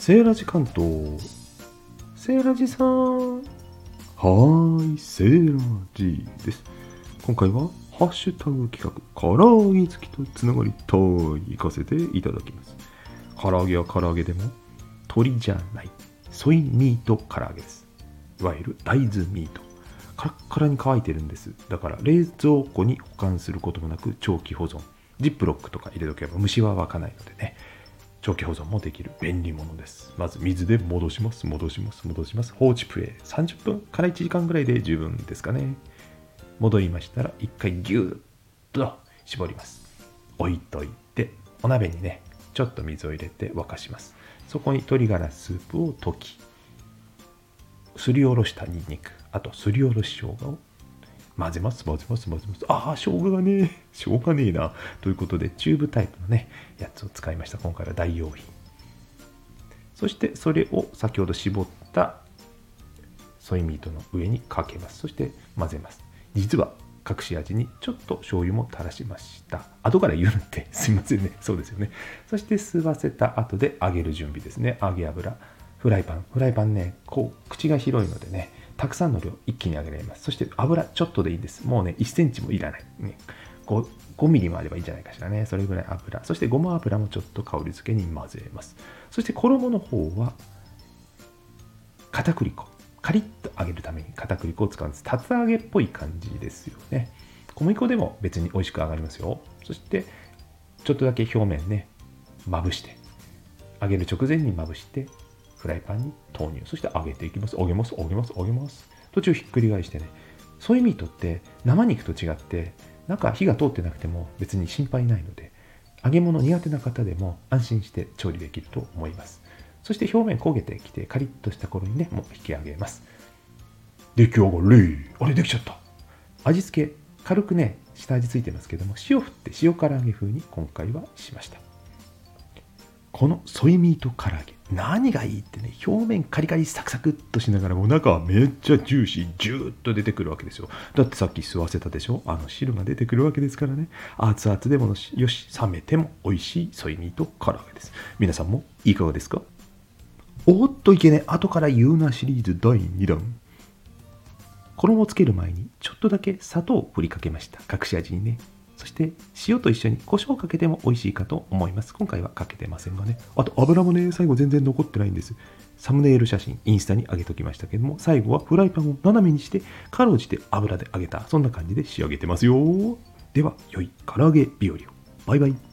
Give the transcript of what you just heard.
セーラジ関東。セーラジさん。はーい、セーラジです。今回は、ハッシュタグ企画、唐揚げ好きとつながりたい、行かせていただきます。唐揚げは唐揚げでも、鶏じゃない、ソイミート唐揚げです。いわゆる大豆ミート。カラッカラに乾いてるんです。だから冷蔵庫に保管することもなく長期保存。ジップロックとか入れとけば虫は湧かないのでね。長期保存もできる便利ものです。まず水で戻します、戻します、戻します。放置プレイ。30分から1時間ぐらいで十分ですかね。戻りましたら、一回ギューッと絞ります。置いといて、お鍋にね、ちょっと水を入れて沸かします。そこに鶏ガラスープを溶き、すりおろしたニンニク、あとすりおろし生姜を混ぜます、混ぜます、混ぜます。ああ、生姜がねえ、しょうがねえな。ということで、チューブタイプのね、やつを使いました。今回は代用品。そして、それを先ほど絞ったソイミートの上にかけます。そして混ぜます。実は、隠し味にちょっと醤油も垂らしました。後から言うのってすいませんね。そうですよね。そして吸わせた後で揚げる準備ですね。揚げ油。フライパン。フライパンね、こう、口が広いのでね、たくさんの量一気に揚げられます。そして油ちょっとでいいんです。もうね、1センチもいらない。ね、5, 5ミリもあればいいんじゃないかしらね。それぐらい油。そしてごま油もちょっと香り付けに混ぜます。そして衣の方は、片栗粉。カリッと揚げるために片栗粉を使うんです。竜揚げっぽい感じですよね。小麦粉でも別に美味しく揚がりますよ。そして、ちょっとだけ表面ね、まぶして、揚げる直前にまぶして、フライパンに投入。そして揚げていきます。揚げます、揚げます、揚げます。途中ひっくり返してね、ソイミートって生肉と違って、中火が通ってなくても別に心配ないので、揚げ物苦手な方でも安心して調理できると思います。そして表面焦げてきてカリッとした頃にね、もう引き上げます。出来上がりあれできちゃった味付け、軽くね、下味ついてますけども、塩振って塩唐揚げ風に今回はしました。このソイミート唐揚げ、何がいいってね、表面カリカリサクサクっとしながらも中はめっちゃジューシー、ジューッと出てくるわけですよ。だってさっき吸わせたでしょ？あの汁が出てくるわけですからね。熱々でもよし、冷めても美味しいソイミート唐揚げです。皆さんもいかがですか？おっといけね、後から言うなシリーズ第2弾。衣をつける前にちょっとだけ砂糖を振りかけました。隠し味にね。そして塩と一緒に胡椒をかけても美味しいかと思います。今回はかけてませんがね。あと油もね、最後全然残ってないんです。サムネイル写真、インスタに上げときましたけども、最後はフライパンを斜めにして、かろうじて油で揚げた、そんな感じで仕上げてますよ。では、良い唐揚げ日和を。バイバイ。